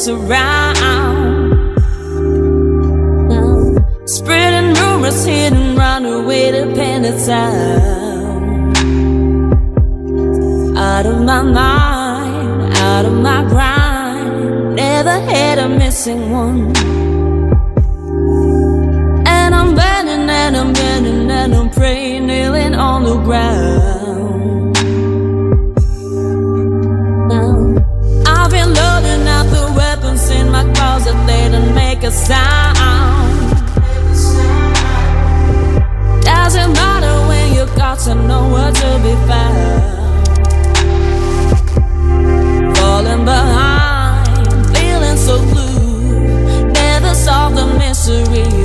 mess around. Spreading rumors, hidden, run way to pen it out. Of my mind, out of my grind, never had a missing one. And I'm burning and I'm burning and I'm praying, kneeling on the ground. Sound. Doesn't matter when you got to nowhere to be found. Falling behind, feeling so blue. Never solved the mystery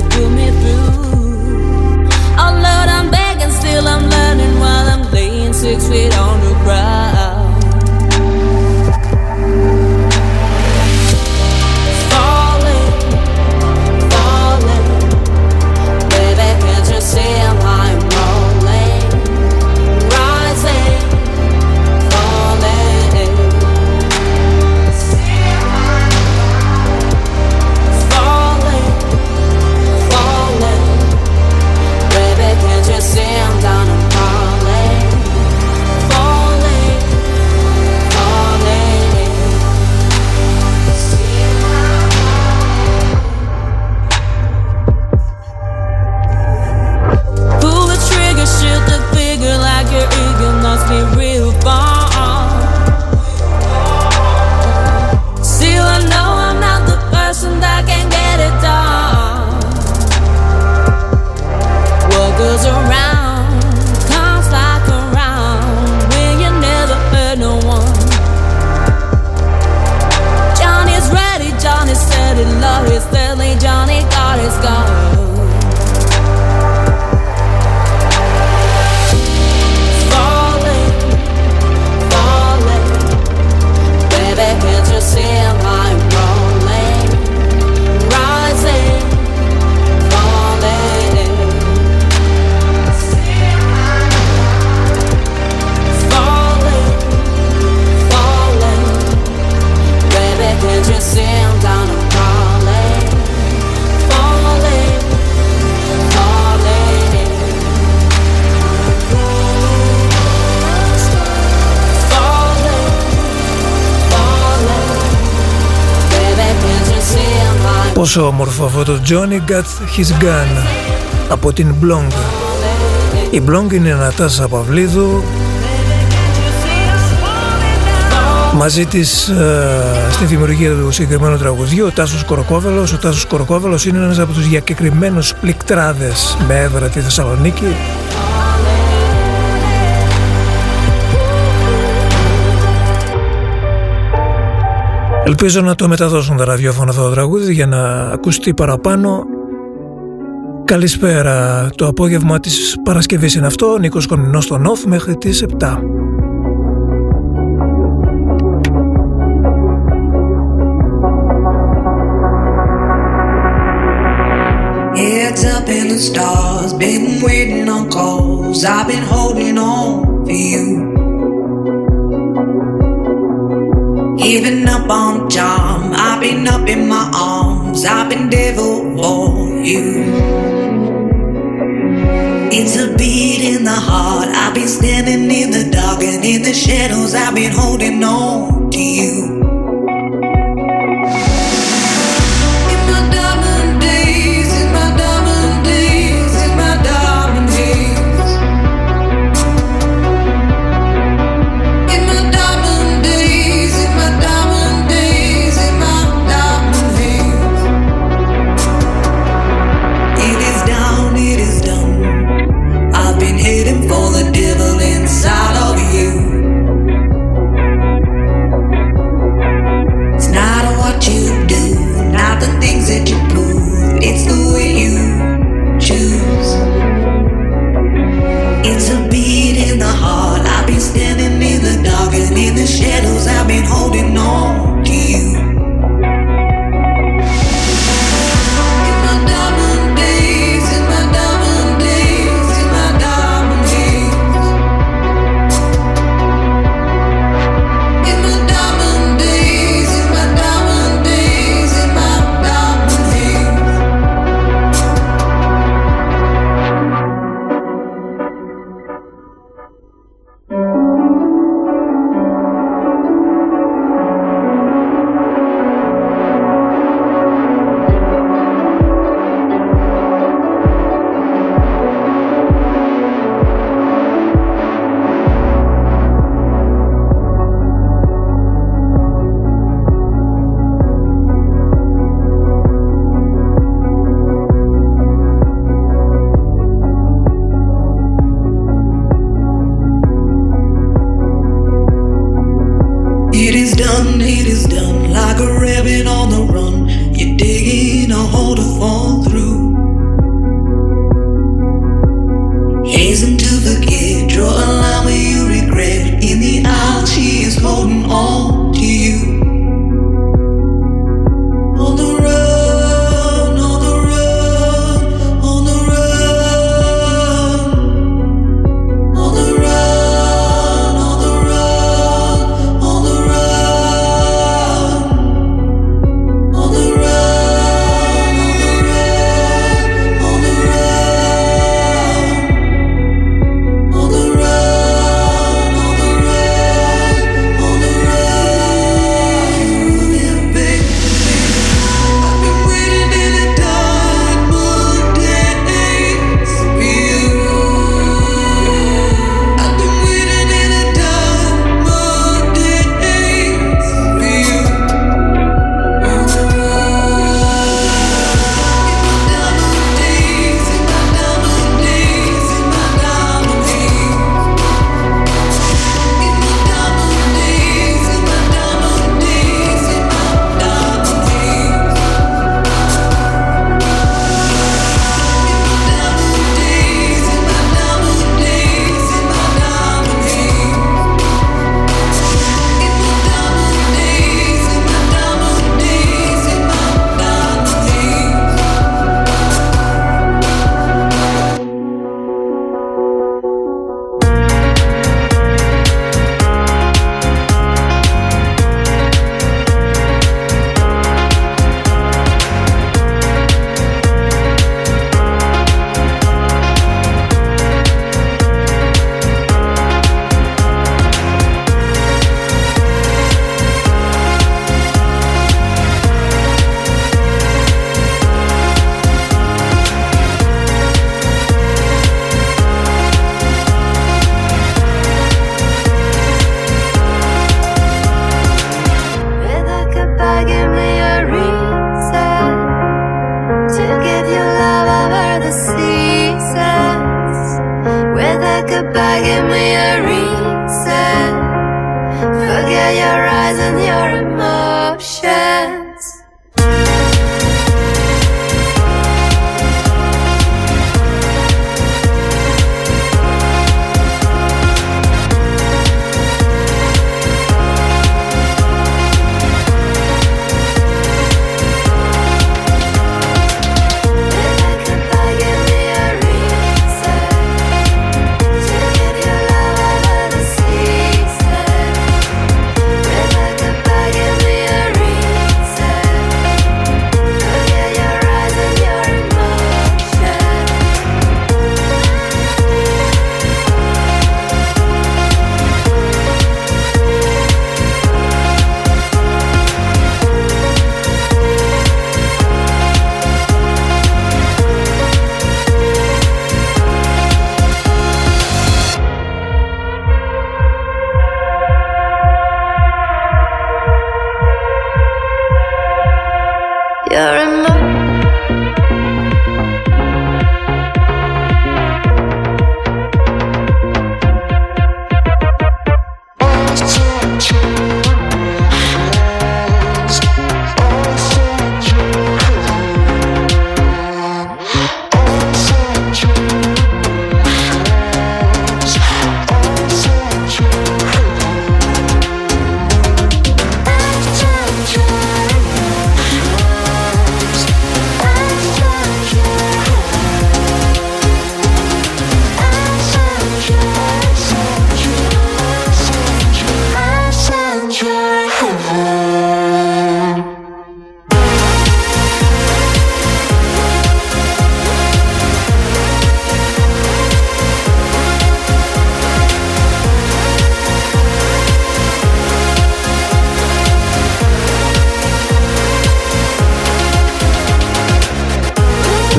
Πόσο όμορφο αυτό το Johnny Got His Gun από την Blong. Η Blong είναι ένα Νατάσα Παυλίδου μαζί της ε, στη δημιουργία του συγκεκριμένου τραγουδιού ο Τάσος Κοροκόβελος. Ο Τάσος Κοροκόβελος είναι ένας από τους διακεκριμένους πληκτράδες με έδρα τη Θεσσαλονίκη Ελπίζω να το μεταδώσουν τα ραδιόφωνα αυτό το τραγούδι για να ακουστεί παραπάνω. Καλησπέρα. Το απόγευμα της Παρασκευής είναι αυτό. Νίκος Κομινός στο Νόφ μέχρι τις 7. Heads up in the stars, been waiting on calls. I've been holding on for you. Giving up on charm, I've been up in my arms. I've been devil for you. It's a beat in the heart. I've been standing in the dark and in the shadows. I've been holding on to you.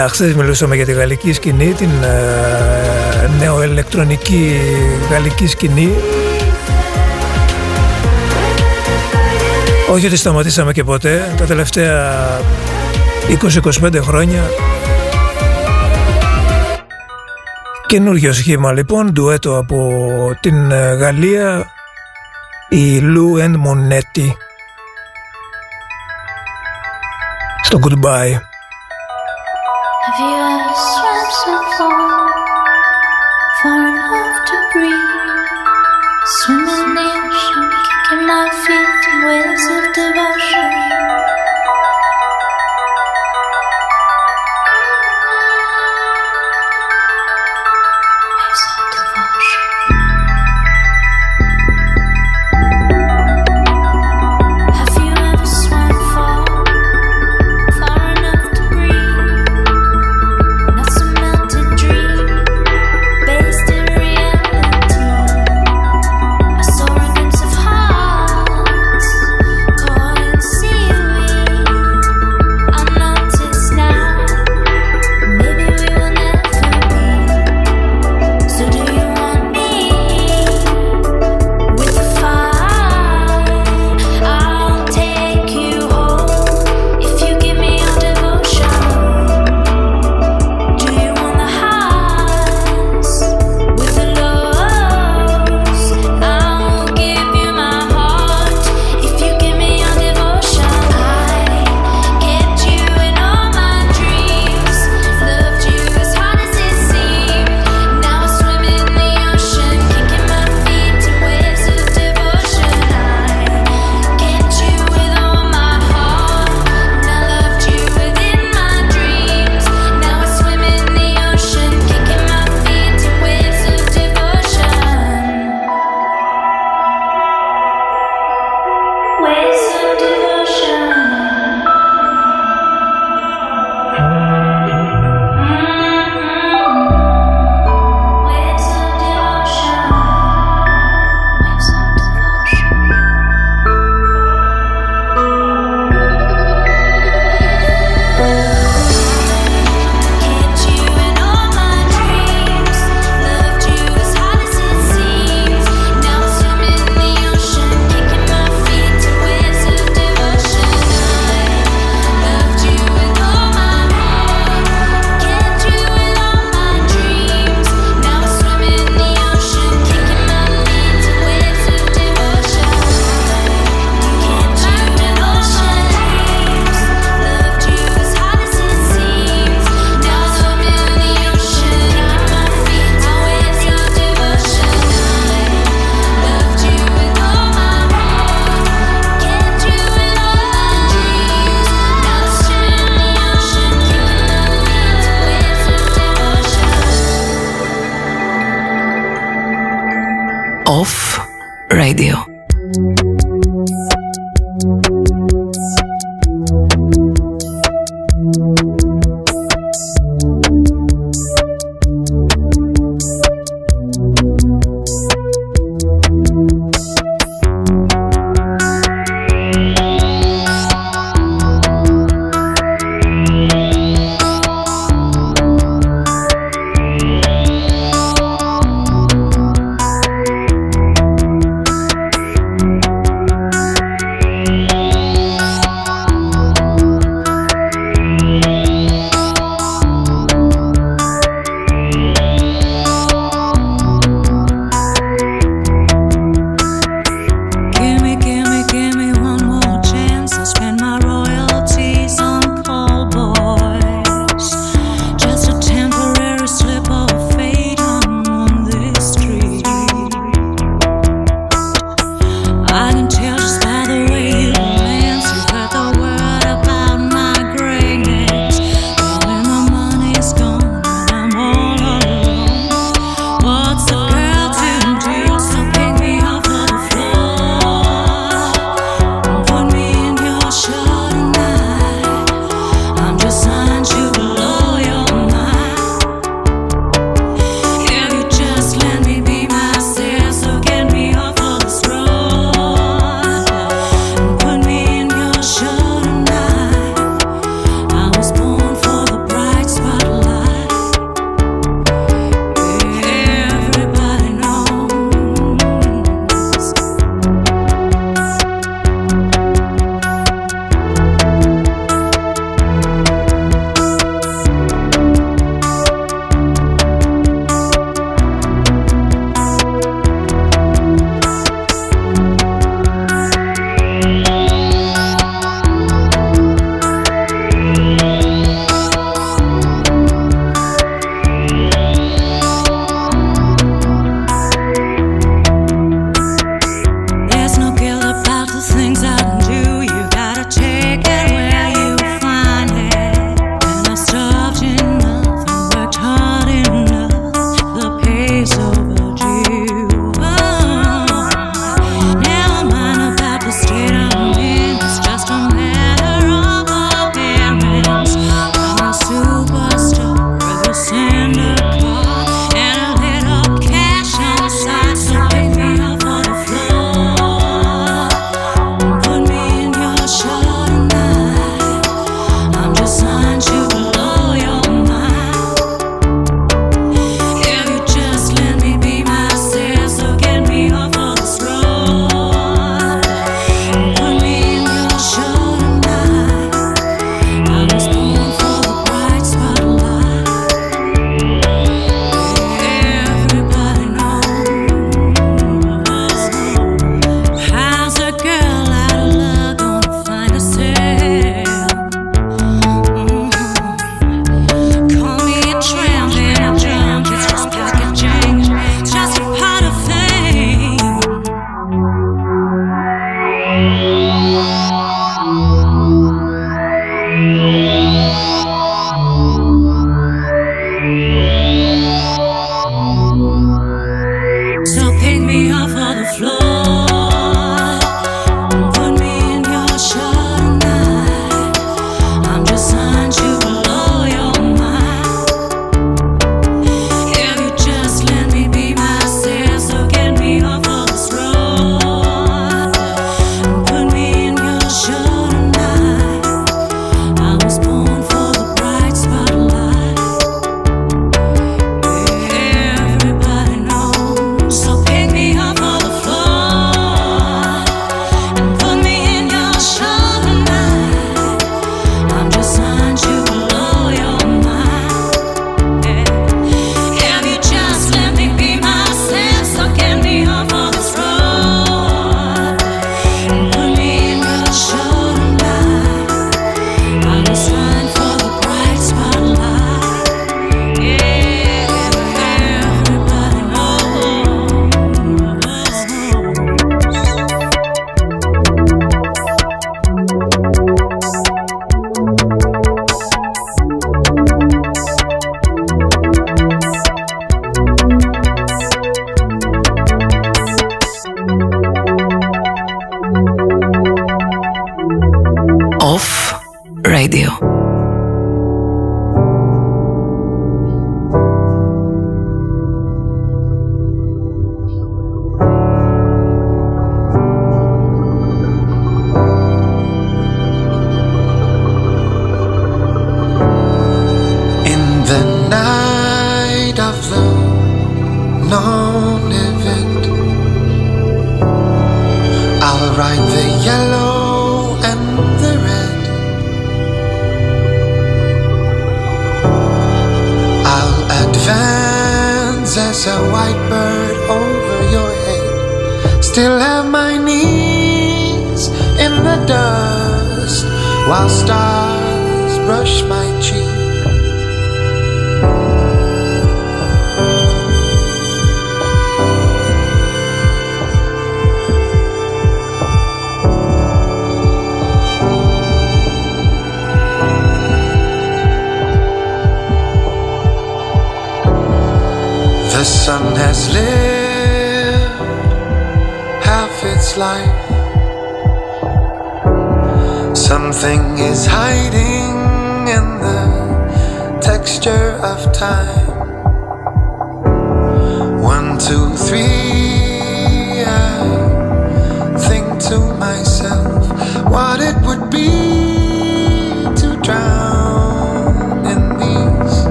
Να, χθες μιλούσαμε για τη γαλλική σκηνή, την ε, νεοελεκτρονική γαλλική σκηνή. Όχι ότι σταματήσαμε και ποτέ, τα τελευταία 20-25 χρόνια. Καινούργιο σχήμα λοιπόν, ντουέτο από την ε, Γαλλία η Lou and Monetti στο Goodbye. Have you ever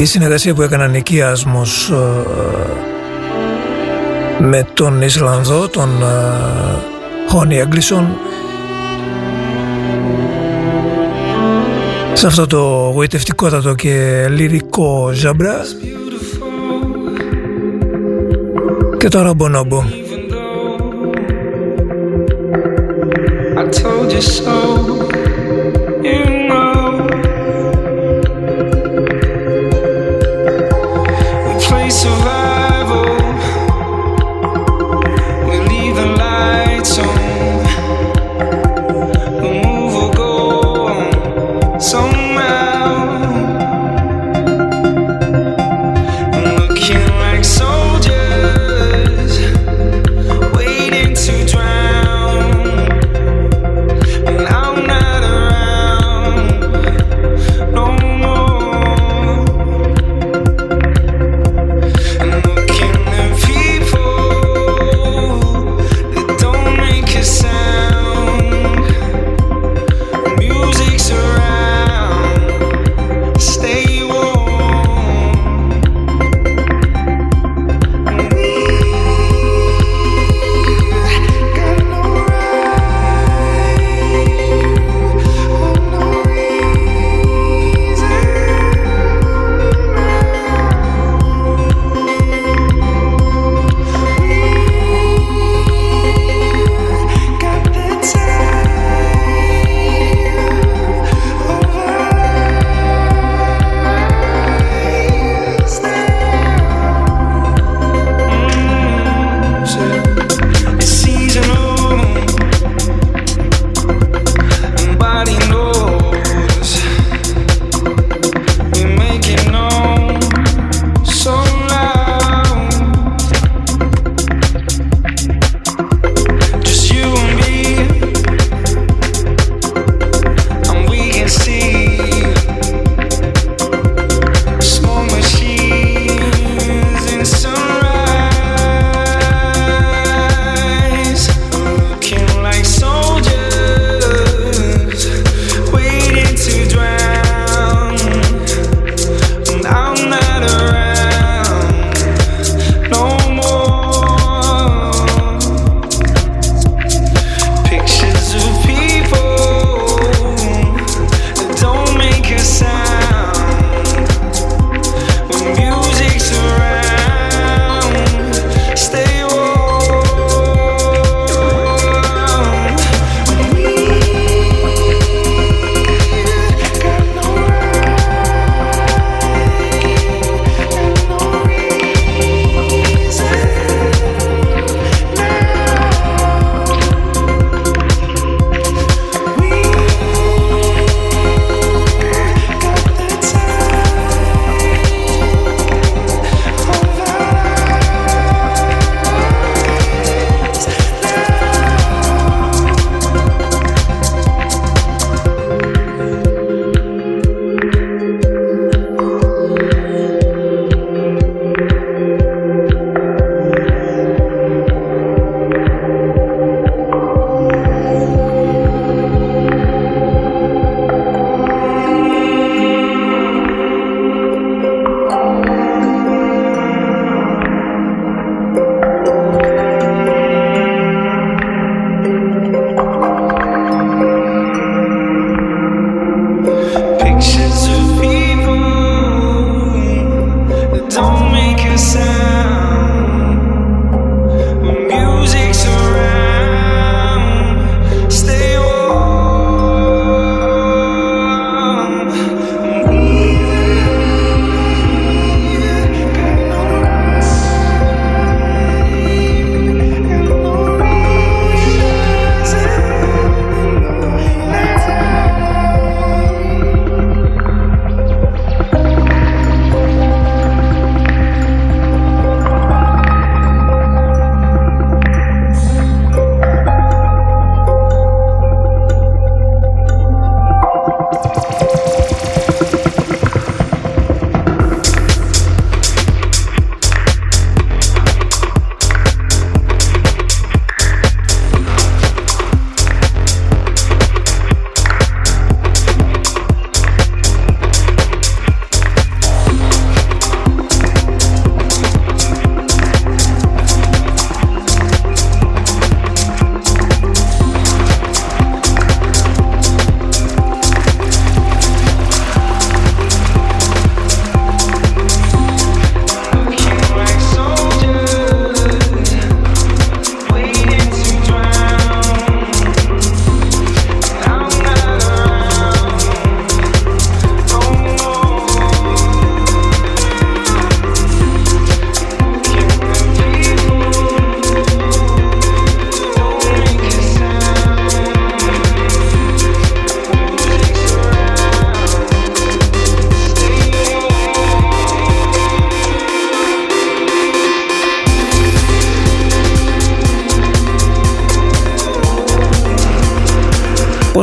η συνεργασία που έκαναν εκεί Άσμος ε, με τον Ισλανδό, τον Χόνι ε, Αγγλισον σε αυτό το γοητευτικότατο και λυρικό ζαμπρά και τώρα Μπονομπο. I'm not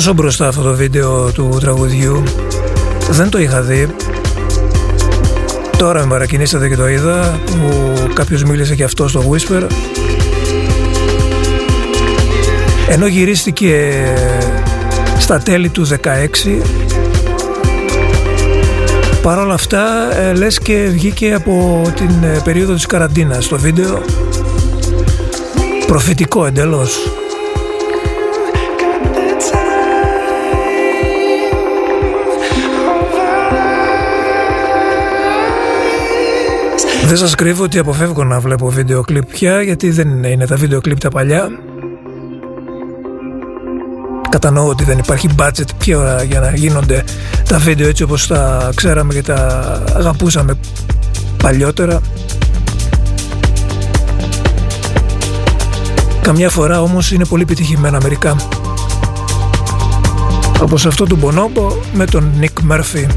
πόσο μπροστά αυτό το βίντεο του τραγουδιού. Δεν το είχα δει. Τώρα με παρακινήσατε και το είδα που κάποιος μίλησε και αυτό στο Whisper. Ενώ γυρίστηκε στα τέλη του 16 Παρ' όλα αυτά ε, λες και βγήκε από την ε, περίοδο της καραντίνας στο βίντεο. Προφητικό εντελώς Δεν σας κρύβω ότι αποφεύγω να βλέπω βίντεο κλιπ πια γιατί δεν είναι τα βίντεο κλιπ τα παλιά. Κατανοώ ότι δεν υπάρχει budget πια για να γίνονται τα βίντεο έτσι όπως τα ξέραμε και τα αγαπούσαμε παλιότερα. Καμιά φορά όμως είναι πολύ επιτυχημένα μερικά. Όπως αυτό του Bonobo με τον Nick Murphy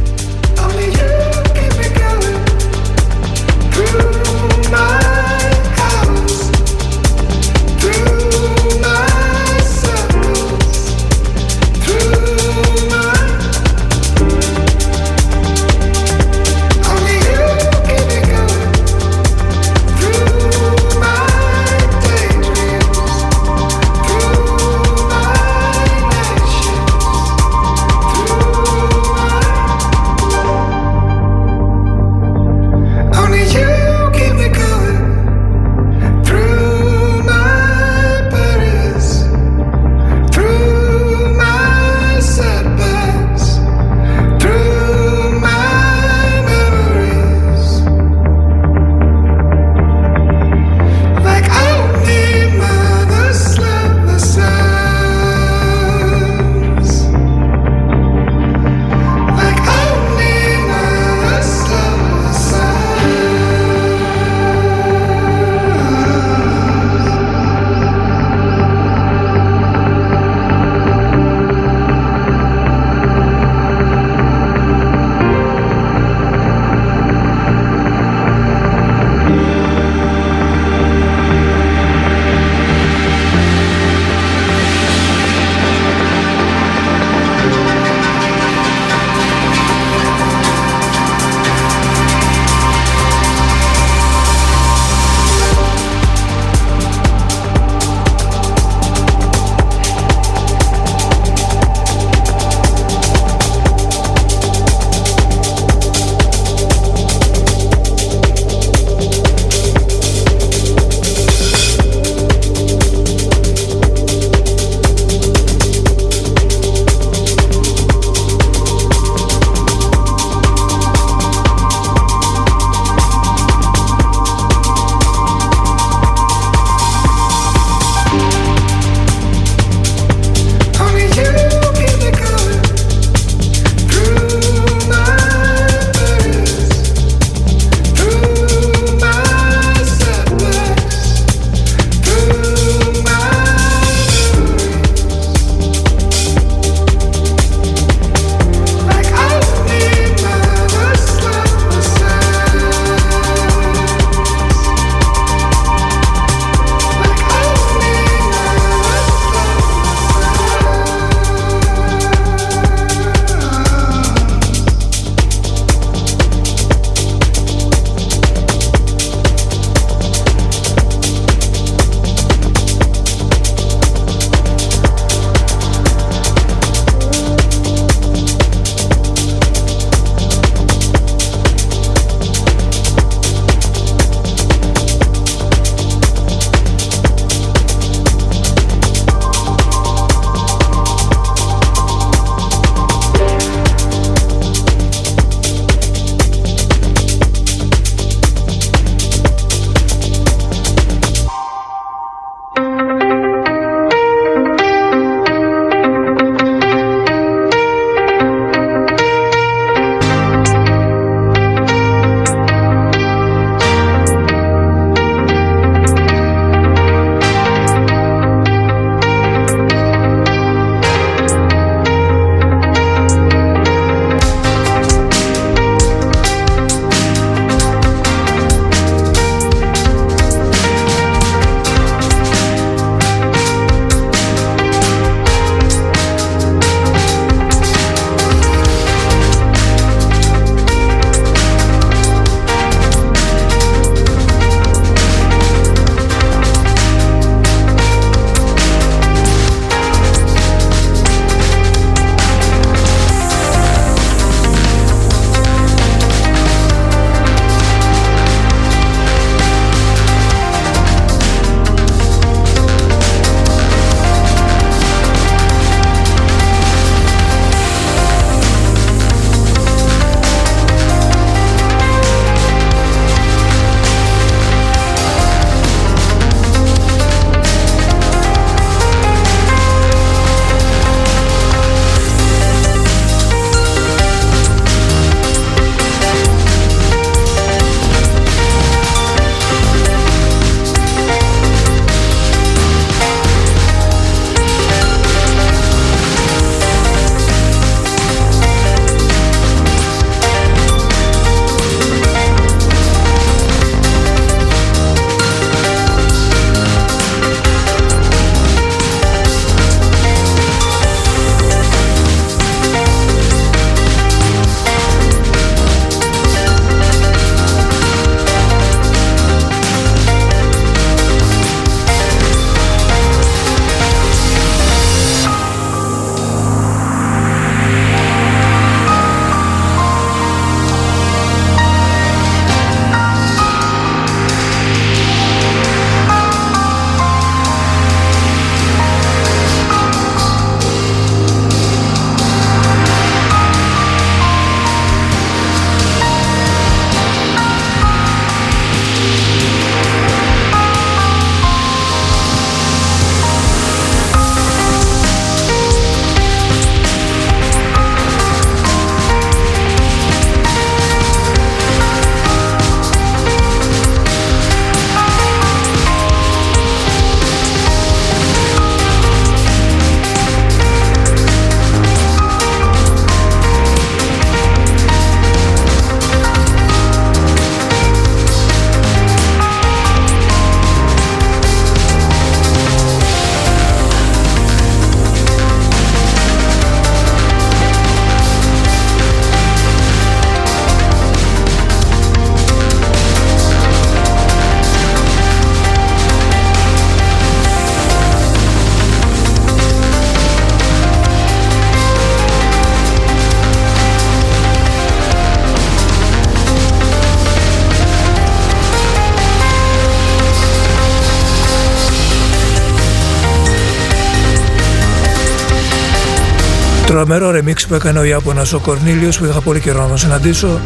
Τρομερό remix που έκανε ο Ιάπωνας ο Κορνίλιος που είχα πολύ καιρό να τον συναντήσω.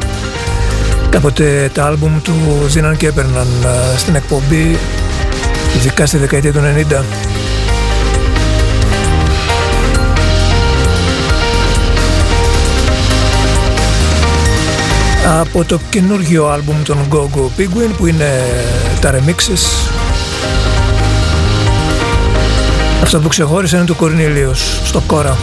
Κάποτε τα άλμπουμ του δίναν και έπαιρναν στην εκπομπή ειδικά στη δεκαετία του 90 από το καινούργιο άλμπουμ των Go Go Penguin που είναι τα remixes αυτό που ξεχώρισε είναι του Κορνίλιος στο κόρα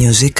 music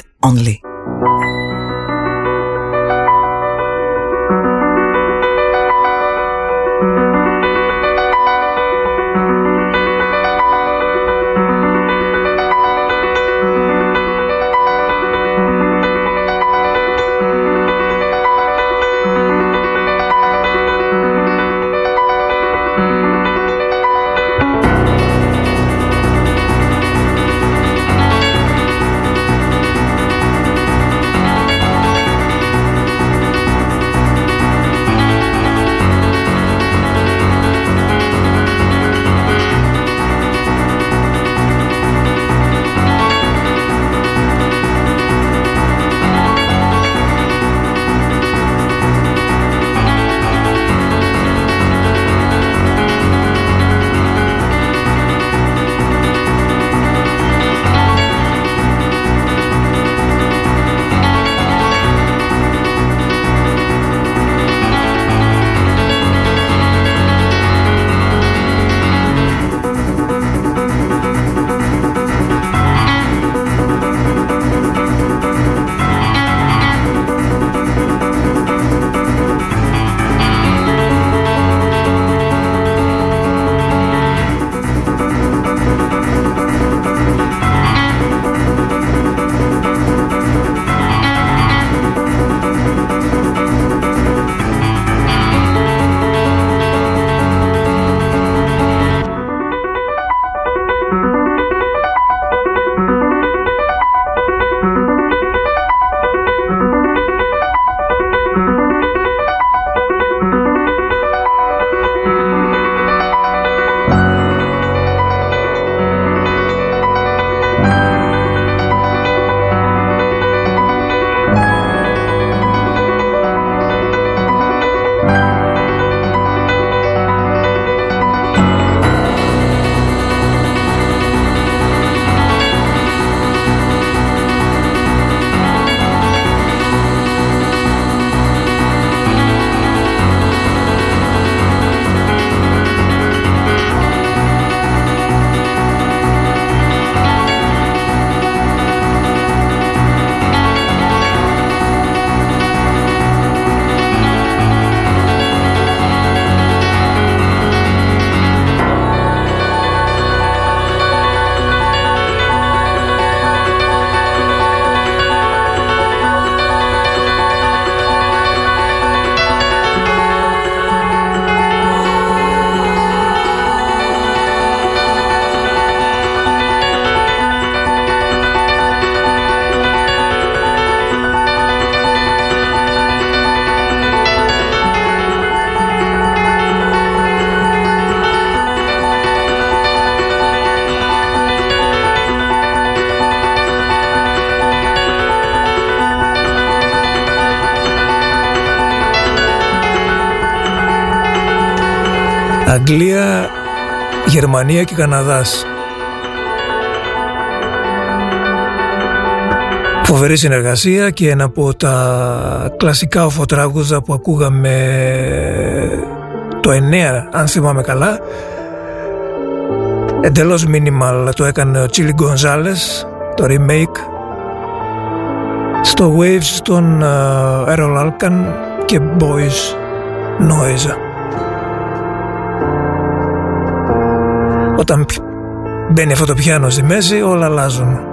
Αγγλία, Γερμανία και Καναδάς. Φοβερή συνεργασία και ένα από τα κλασικά οφοτράγουδα που ακούγαμε το 9 αν θυμάμαι καλά. Εντελώς minimal το έκανε ο Τσίλι Γκονζάλες το remake. Στο Waves των Errol Alkan και Boys Noise Όταν μπαίνει αυτό το πιάνο στη μέση όλα αλλάζουν.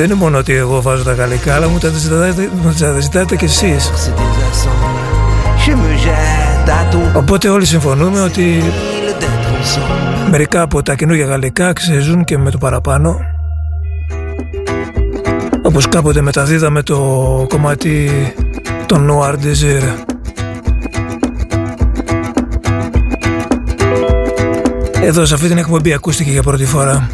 Δεν είναι μόνο ότι εγώ βάζω τα γαλλικά, αλλά μου τα ζητάτε, μου τα ζητάτε κι εσείς. Οπότε όλοι συμφωνούμε ότι μερικά από τα καινούργια γαλλικά αξίζουν και με το παραπάνω. Όπως κάποτε μεταδίδαμε το κομμάτι των Noir Désir. Εδώ σε αυτή την εκπομπή ακούστηκε για πρώτη φορά.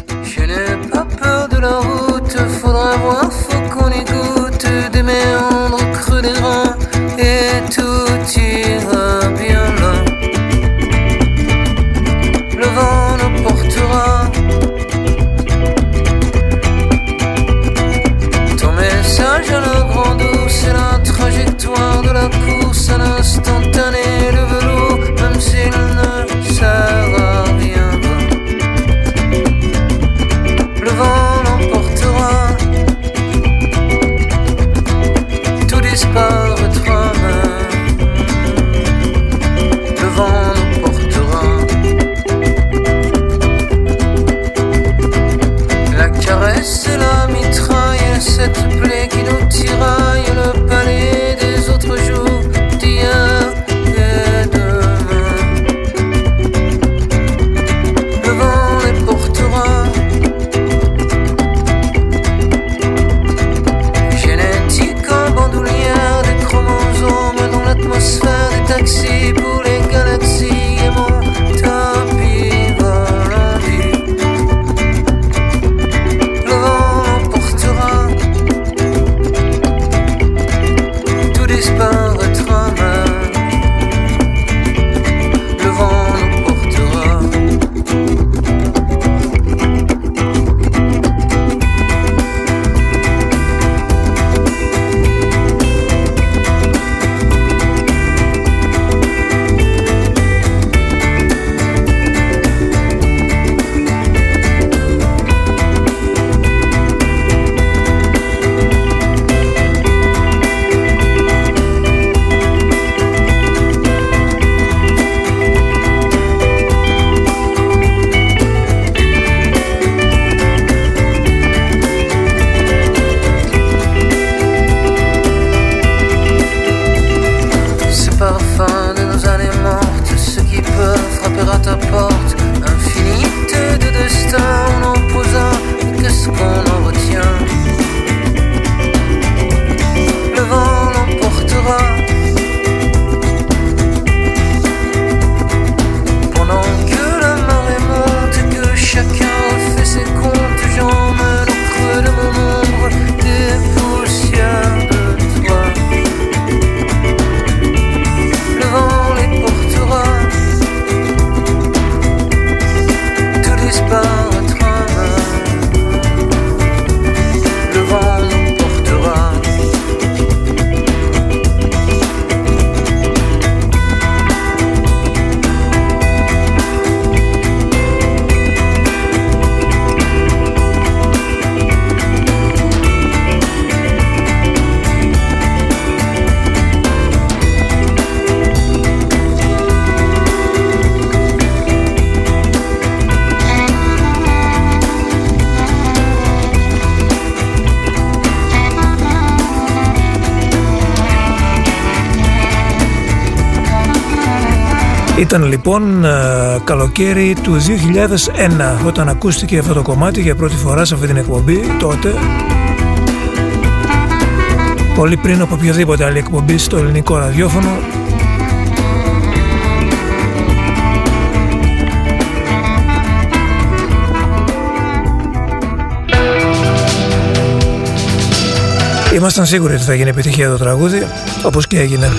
Ήταν λοιπόν ε, καλοκαίρι του 2001 όταν ακούστηκε αυτό το κομμάτι για πρώτη φορά σε αυτή την εκπομπή τότε πολύ πριν από οποιαδήποτε άλλη εκπομπή στο ελληνικό ραδιόφωνο Ήμασταν σίγουροι ότι θα γίνει επιτυχία το τραγούδι, όπως και έγινε.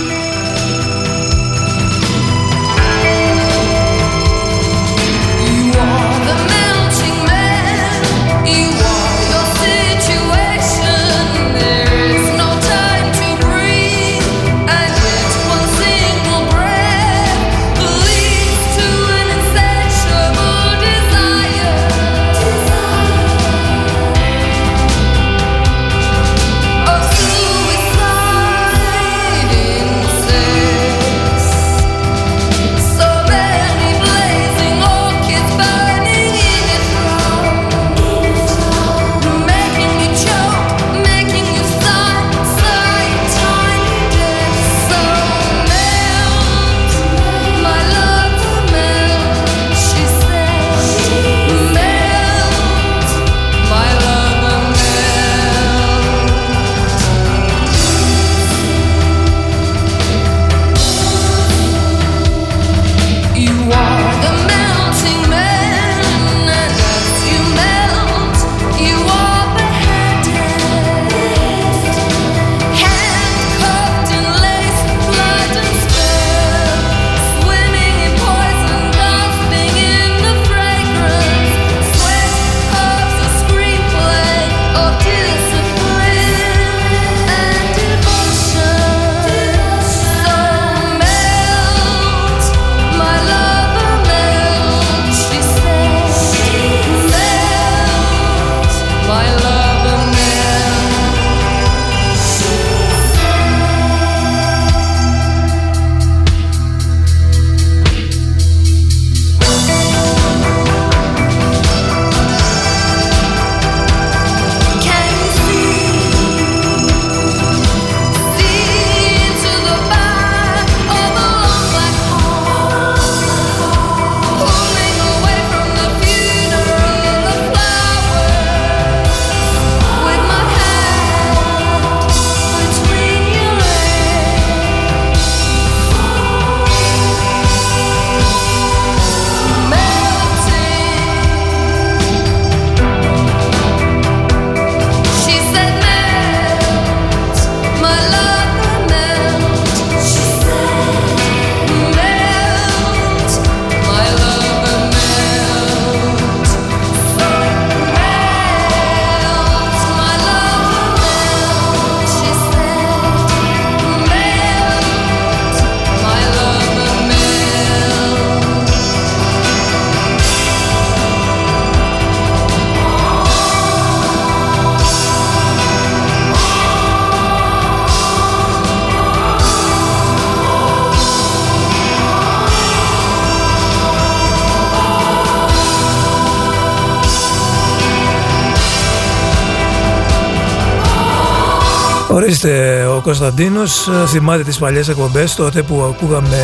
Ορίστε, ο Κωνσταντίνος ε, θυμάται τις παλιές εκπομπές τότε που ακούγαμε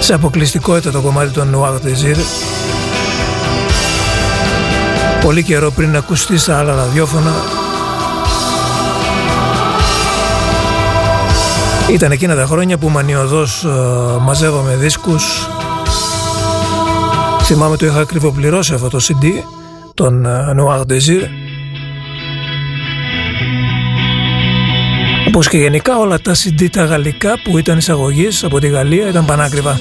σε αποκλειστικότητα το κομμάτι των Noir Désir πολύ καιρό πριν ακουστεί στα άλλα ραδιόφωνα. Ήταν εκείνα τα χρόνια που μανιωδώς uh, μαζεύαμε δίσκους. Θυμάμαι το είχα ακριβοπληρώσει αυτό το CD τον uh, Noir Désir Όπως και γενικά όλα τα CD τα γαλλικά που ήταν εισαγωγής από τη Γαλλία ήταν πανάκριβα.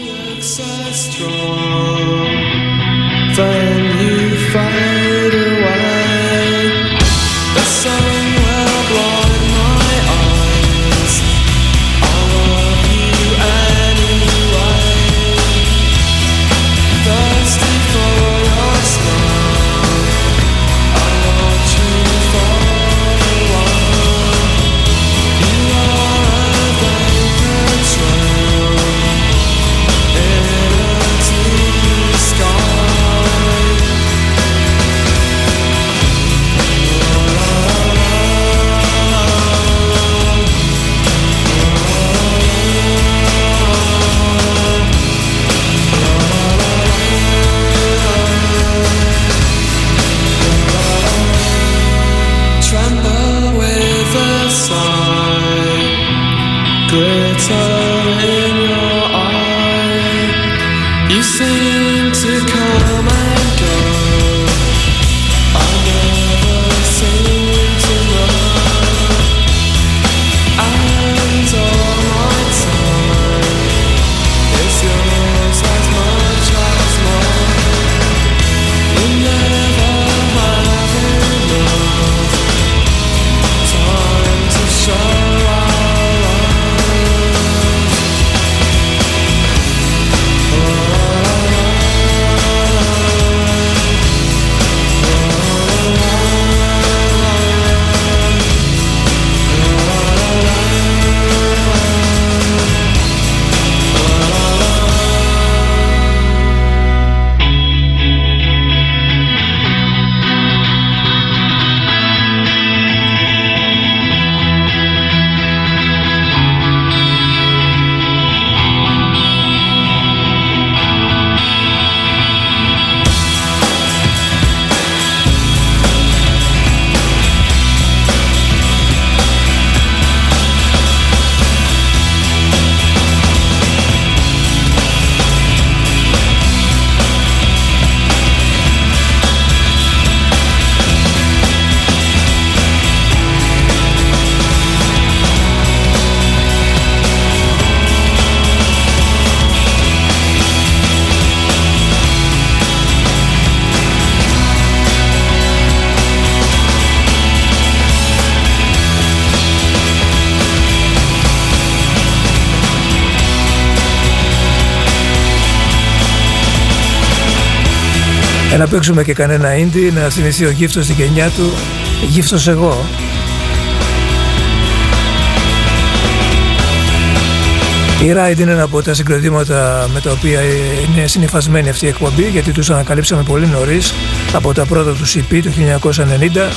Να παίξουμε και κανένα ίντι, να θυμηθεί ο γύφτος στην γενιά του, γύφτος εγώ. Η Ride είναι ένα από τα συγκροτήματα με τα οποία είναι συνειφασμένη αυτή η εκπομπή γιατί τους ανακαλύψαμε πολύ νωρίς από τα πρώτα τους CP του 1990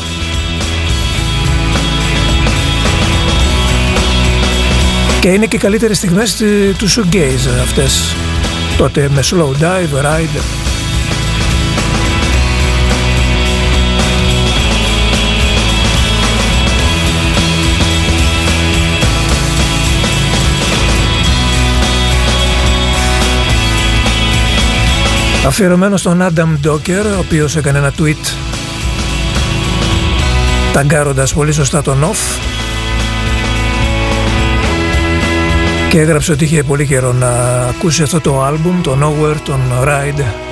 και είναι και οι καλύτερες στιγμές του shoegaze αυτές. Τότε με slow dive, ride Αφιερωμένο στον Adam Docker, ο οποίος έκανε ένα tweet ταγκάροντας πολύ σωστά τον off και έγραψε ότι είχε πολύ καιρό να ακούσει αυτό το άλμπουμ, το Nowhere, τον Ride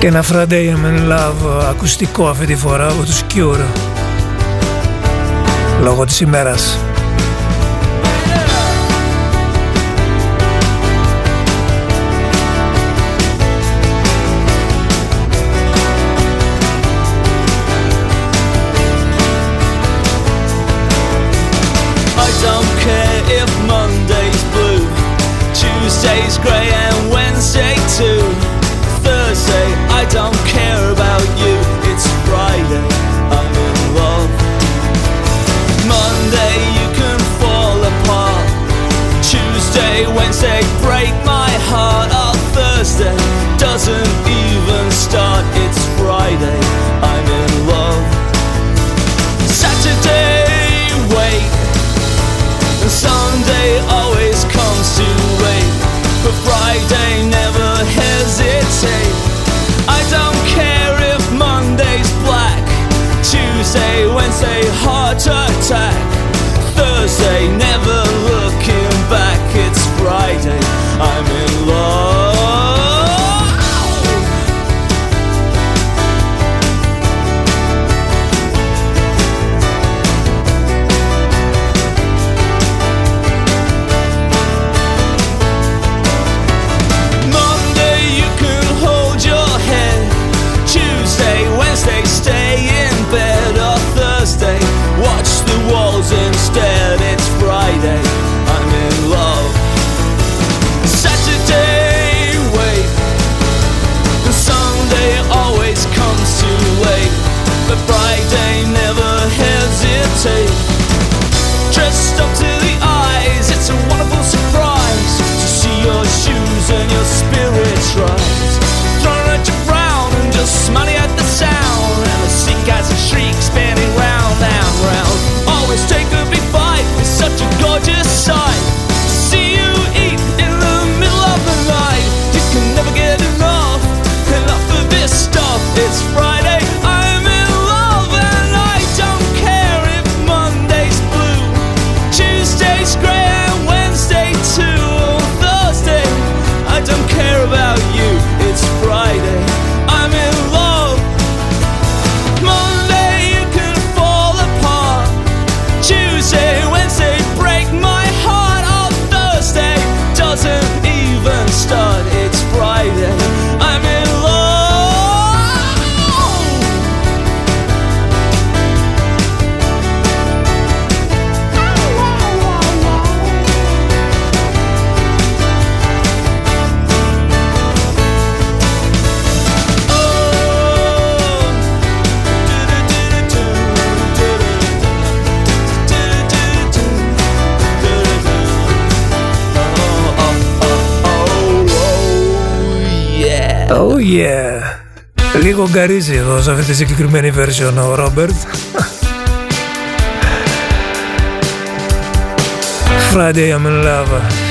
και ένα Friday I'm in Love ακουστικό αυτή τη φορά από τους Cure λόγω της ημέρας. Tuesday's grey σε αυτή τη συγκεκριμένη version ο Ρόμπερτ. Friday I'm in love.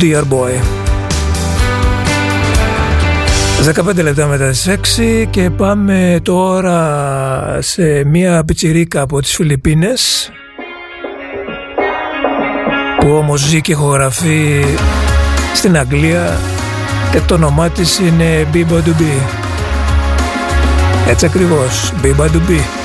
Dear Boy. 15 λεπτά μετά τις 6 και πάμε τώρα σε μια πιτσιρίκα από τις Φιλιππίνες που όμως ζει και ηχογραφεί στην Αγγλία και το όνομά της είναι Biba Dubi. Έτσι ακριβώς Biba Dubi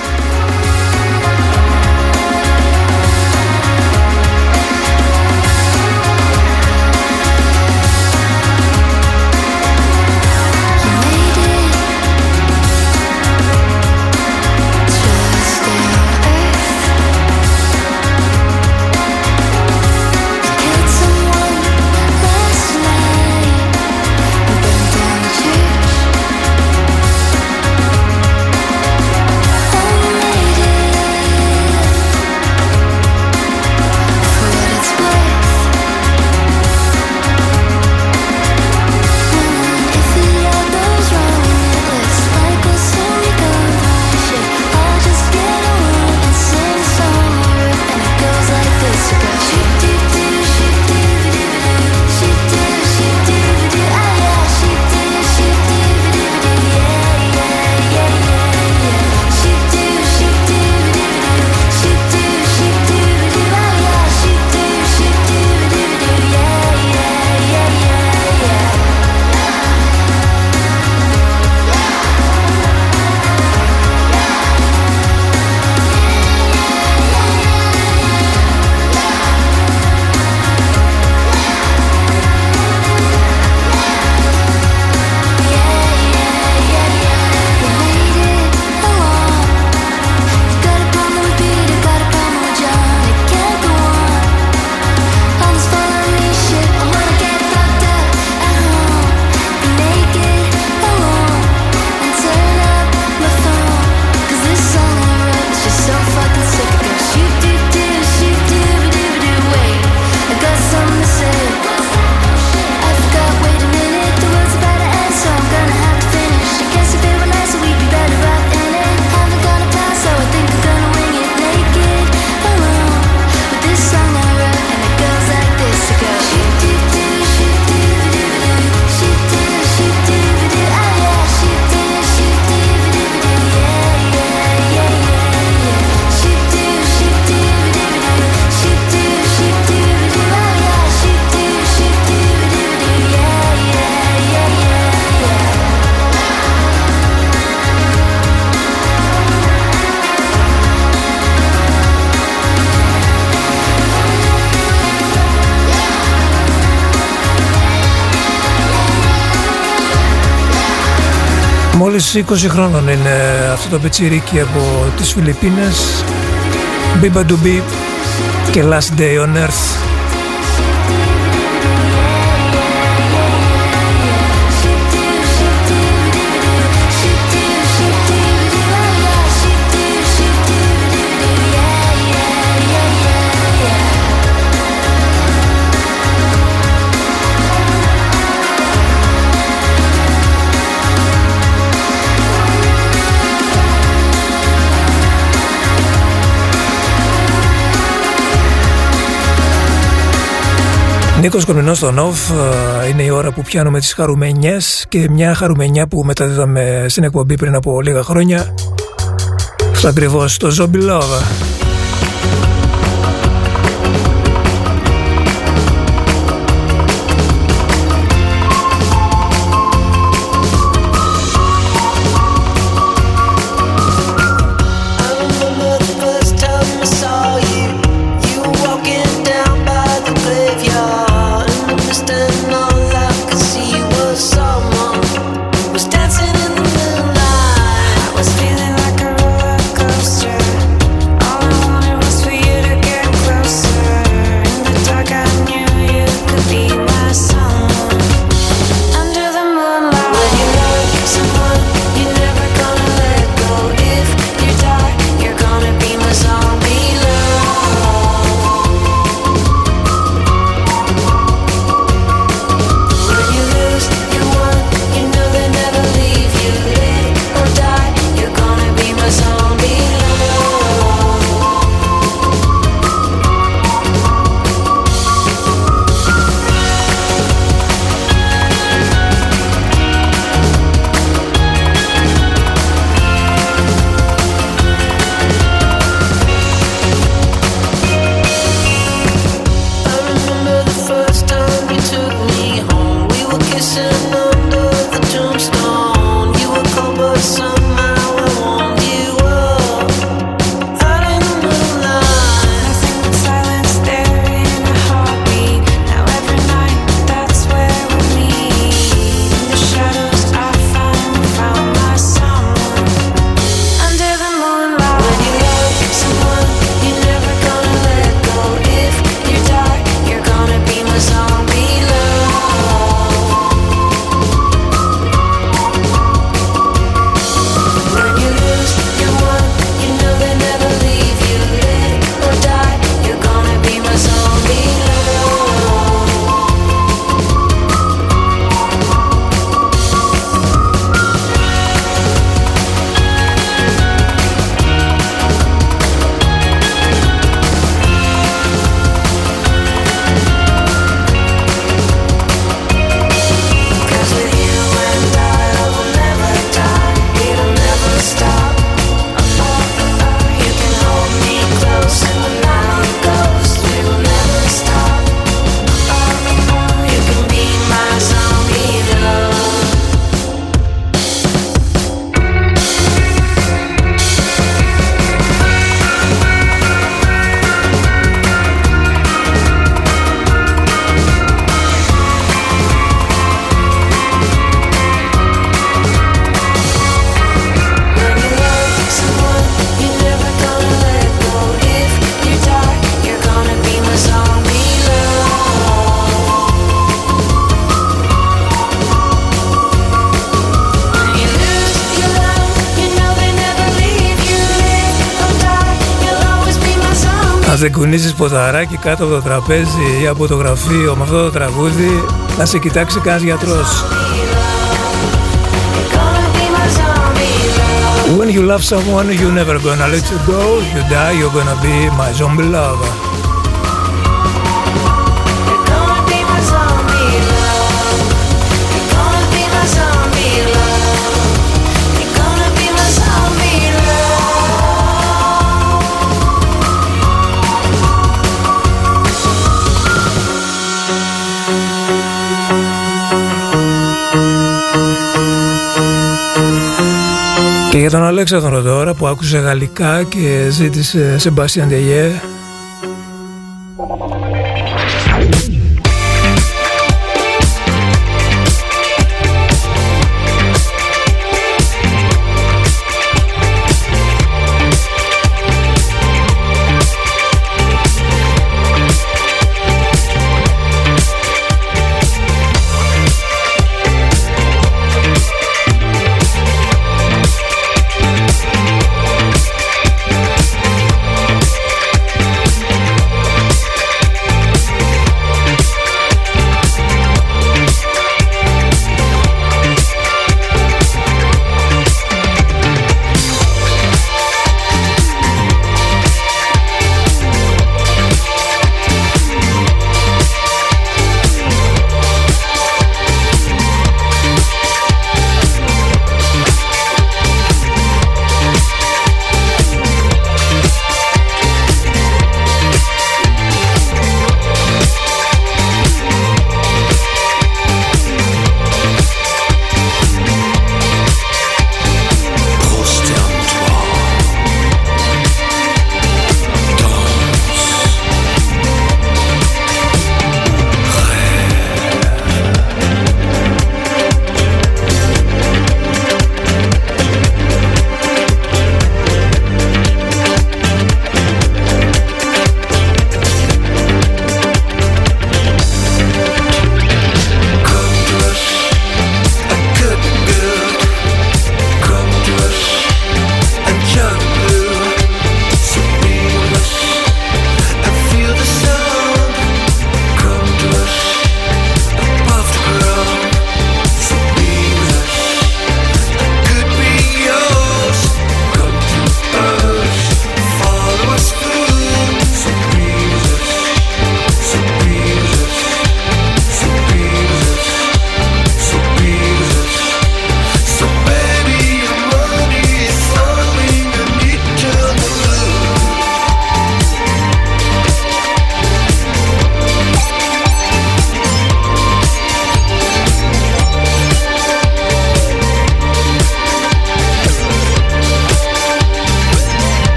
Μόλις 20 χρόνων είναι αυτό το πετσιρίκι από τις Φιλιππίνες. Biba Dubi και Last Day on Earth Νίκος Κορμινός στο ΝΟΒ ε, είναι η ώρα που πιάνουμε τις χαρουμενιές και μια χαρουμενιά που μεταδίδαμε στην εκπομπή πριν από λίγα χρόνια. Αυτό ακριβώς το Zombie Love κουνήσεις ποταράκι κάτω από το τραπέζι ή από το γραφείο με αυτό το τραγούδι να σε κοιτάξει κανένας γιατρός. When you love someone, you're never gonna let you go. You die, you're gonna be my zombie lover. Και για τον Αλέξανδρο τώρα που άκουσε γαλλικά και ζήτησε Σεμπάστιαν Τεγιέ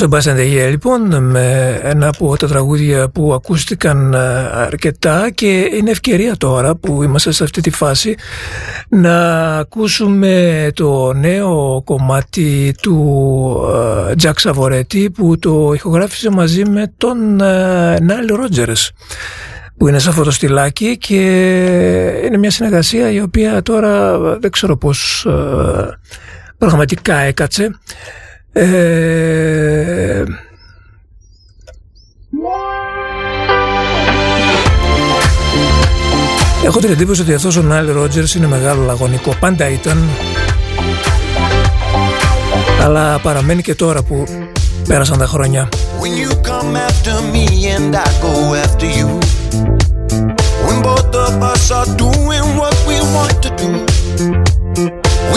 Ήταν στο Μπάσεν λοιπόν με ένα από τα τραγούδια που ακούστηκαν ε, αρκετά και είναι ευκαιρία τώρα που είμαστε σε αυτή τη φάση να ακούσουμε το νέο κομμάτι του Τζακ ε, Σαβορέτη που το ηχογράφησε μαζί με τον Νάιλ Ρότζερς που είναι σε αυτό το στυλάκι και είναι μια συνεργασία η οποία τώρα δεν ξέρω πώς ε, πραγματικά έκατσε. Ε, Έχω την εντύπωση ότι αυτός ο Νάιλ Ρότζερς είναι μεγάλο λαγωνικό. Πάντα ήταν. Αλλά παραμένει και τώρα που πέρασαν τα χρόνια. When you come after me and I go after you When both of us are doing what we want to do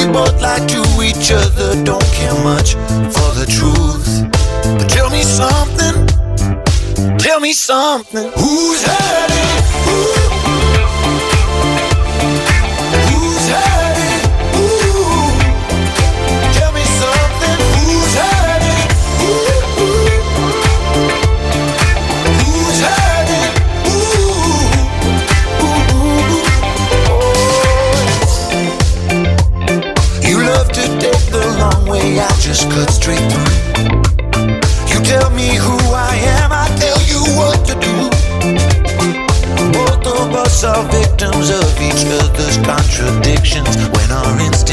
We both lie to each other, don't care much for the truth. But tell me something, tell me something. Who's hurting? Just cut straight through. You tell me who I am, I tell you what to do. Both of us are victims of each other's contradictions. When our instincts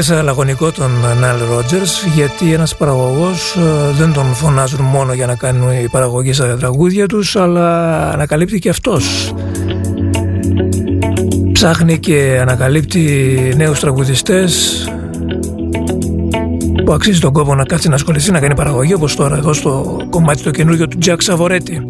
Κάλεσα λαγωνικό τον Νάλ Ρότζερς γιατί ένας παραγωγός ε, δεν τον φωνάζουν μόνο για να κάνουν οι παραγωγή στα τραγούδια τους αλλά ανακαλύπτει και αυτός ψάχνει και ανακαλύπτει νέους τραγουδιστές που αξίζει τον κόπο να κάτσει να ασχοληθεί να κάνει παραγωγή όπως τώρα εδώ στο κομμάτι το καινούργιο του Jack Σαβορέτη.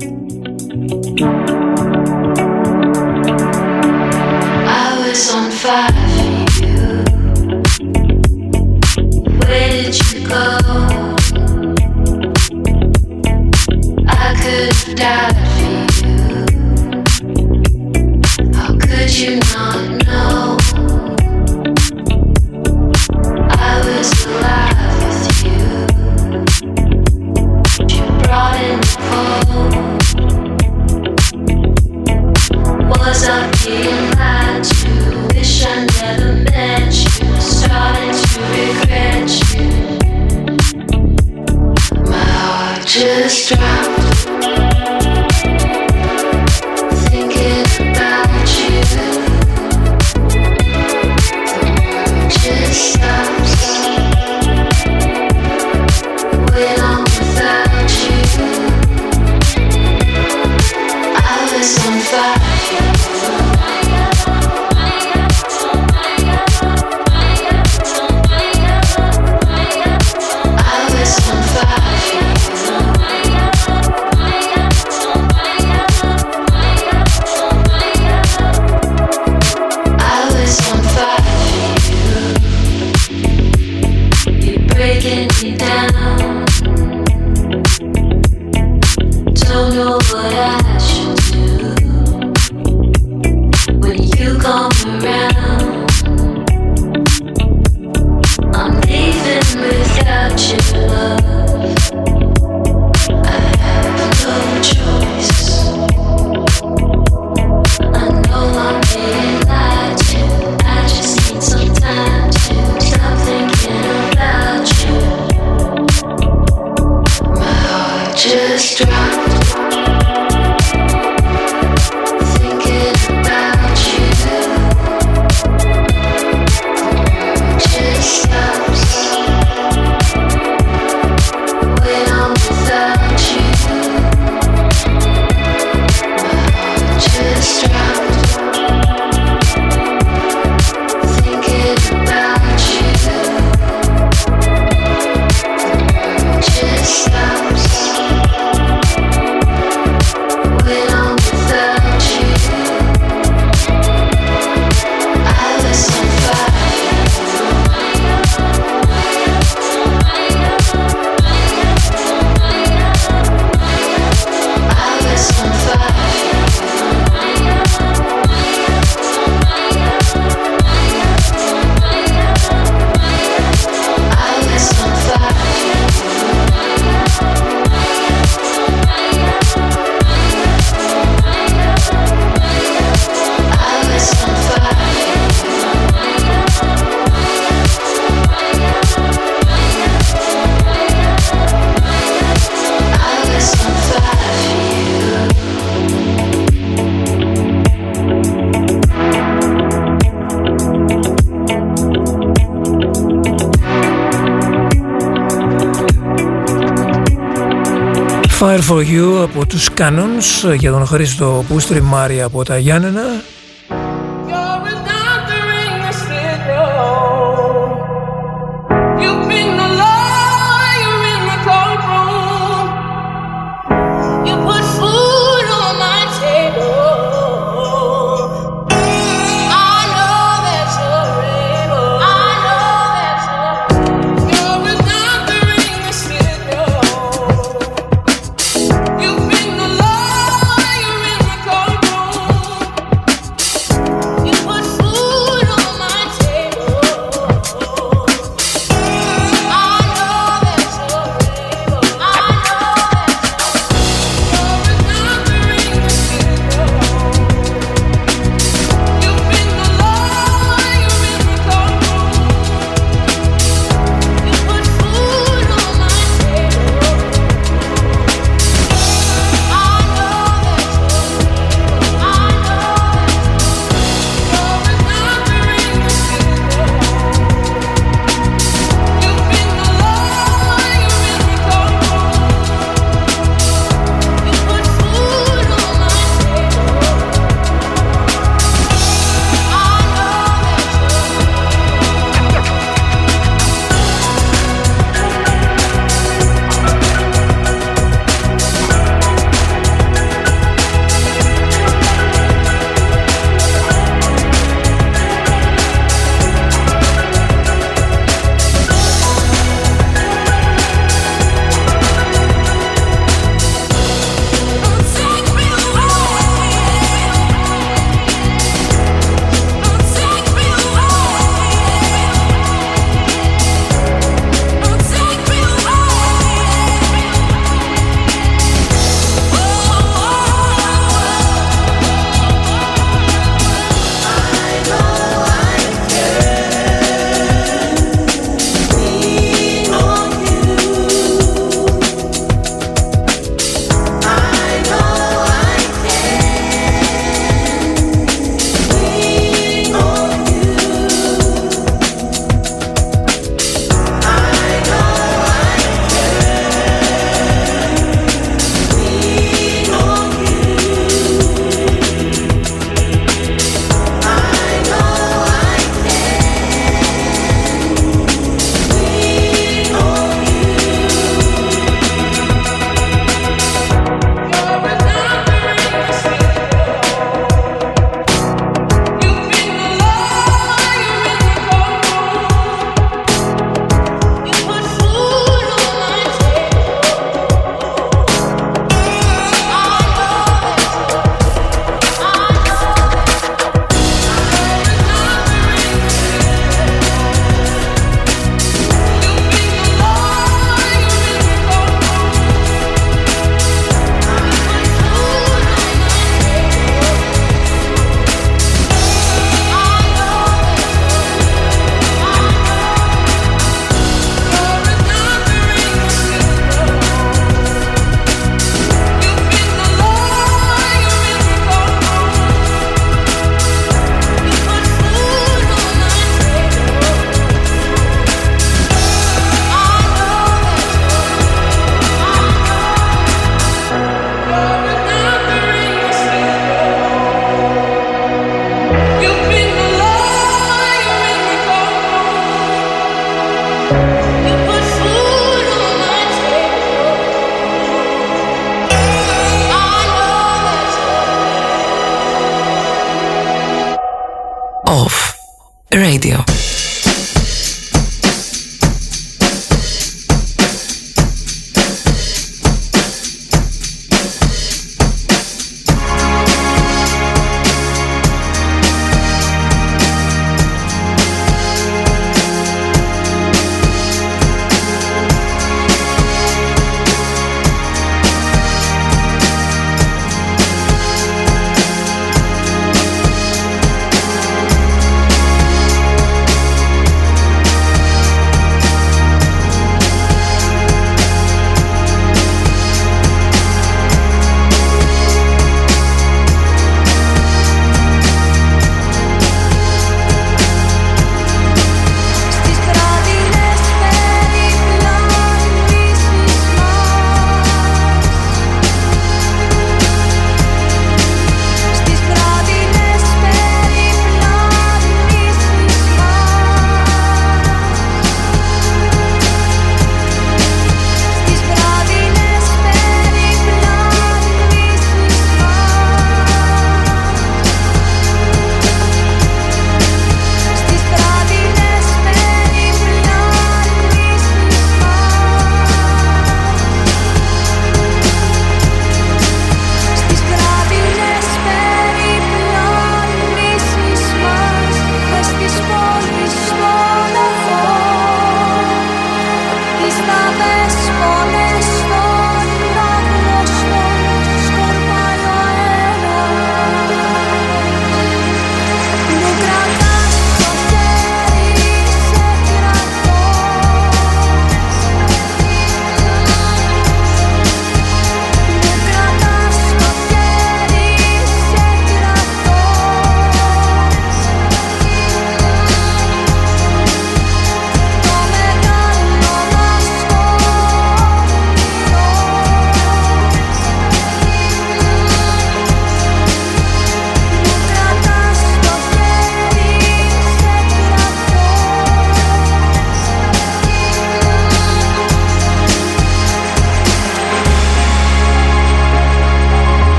Fire for You από τους Canons για τον Χρήστο Πούστρη Μάρια από τα Γιάννενα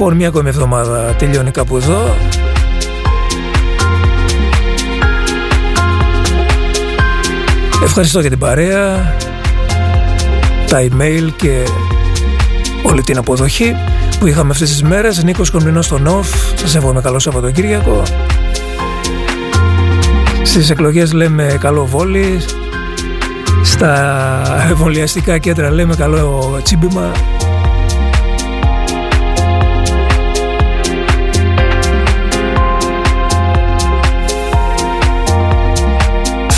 Λοιπόν, μία ακόμη εβδομάδα τελειώνει κάπου εδώ. Ευχαριστώ για την παρέα, τα email και όλη την αποδοχή που είχαμε αυτές τις μέρες. Νίκος Κομνηνός στο ΝΟΦ. Σας εύχομαι καλό Σαββατοκύριακο. Στις εκλογές λέμε καλό βόλι. Στα εμβολιαστικά κέντρα λέμε καλό τσίμπημα.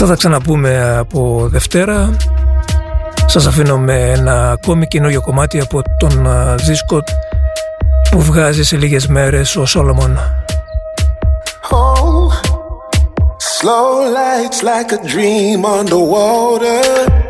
Θα τα ξαναπούμε από Δευτέρα. Σας αφήνω με ένα ακόμη καινούριο κομμάτι από τον δίσκο που βγάζει σε λίγες μέρες ο Σόλομον. Oh, slow lights like a dream underwater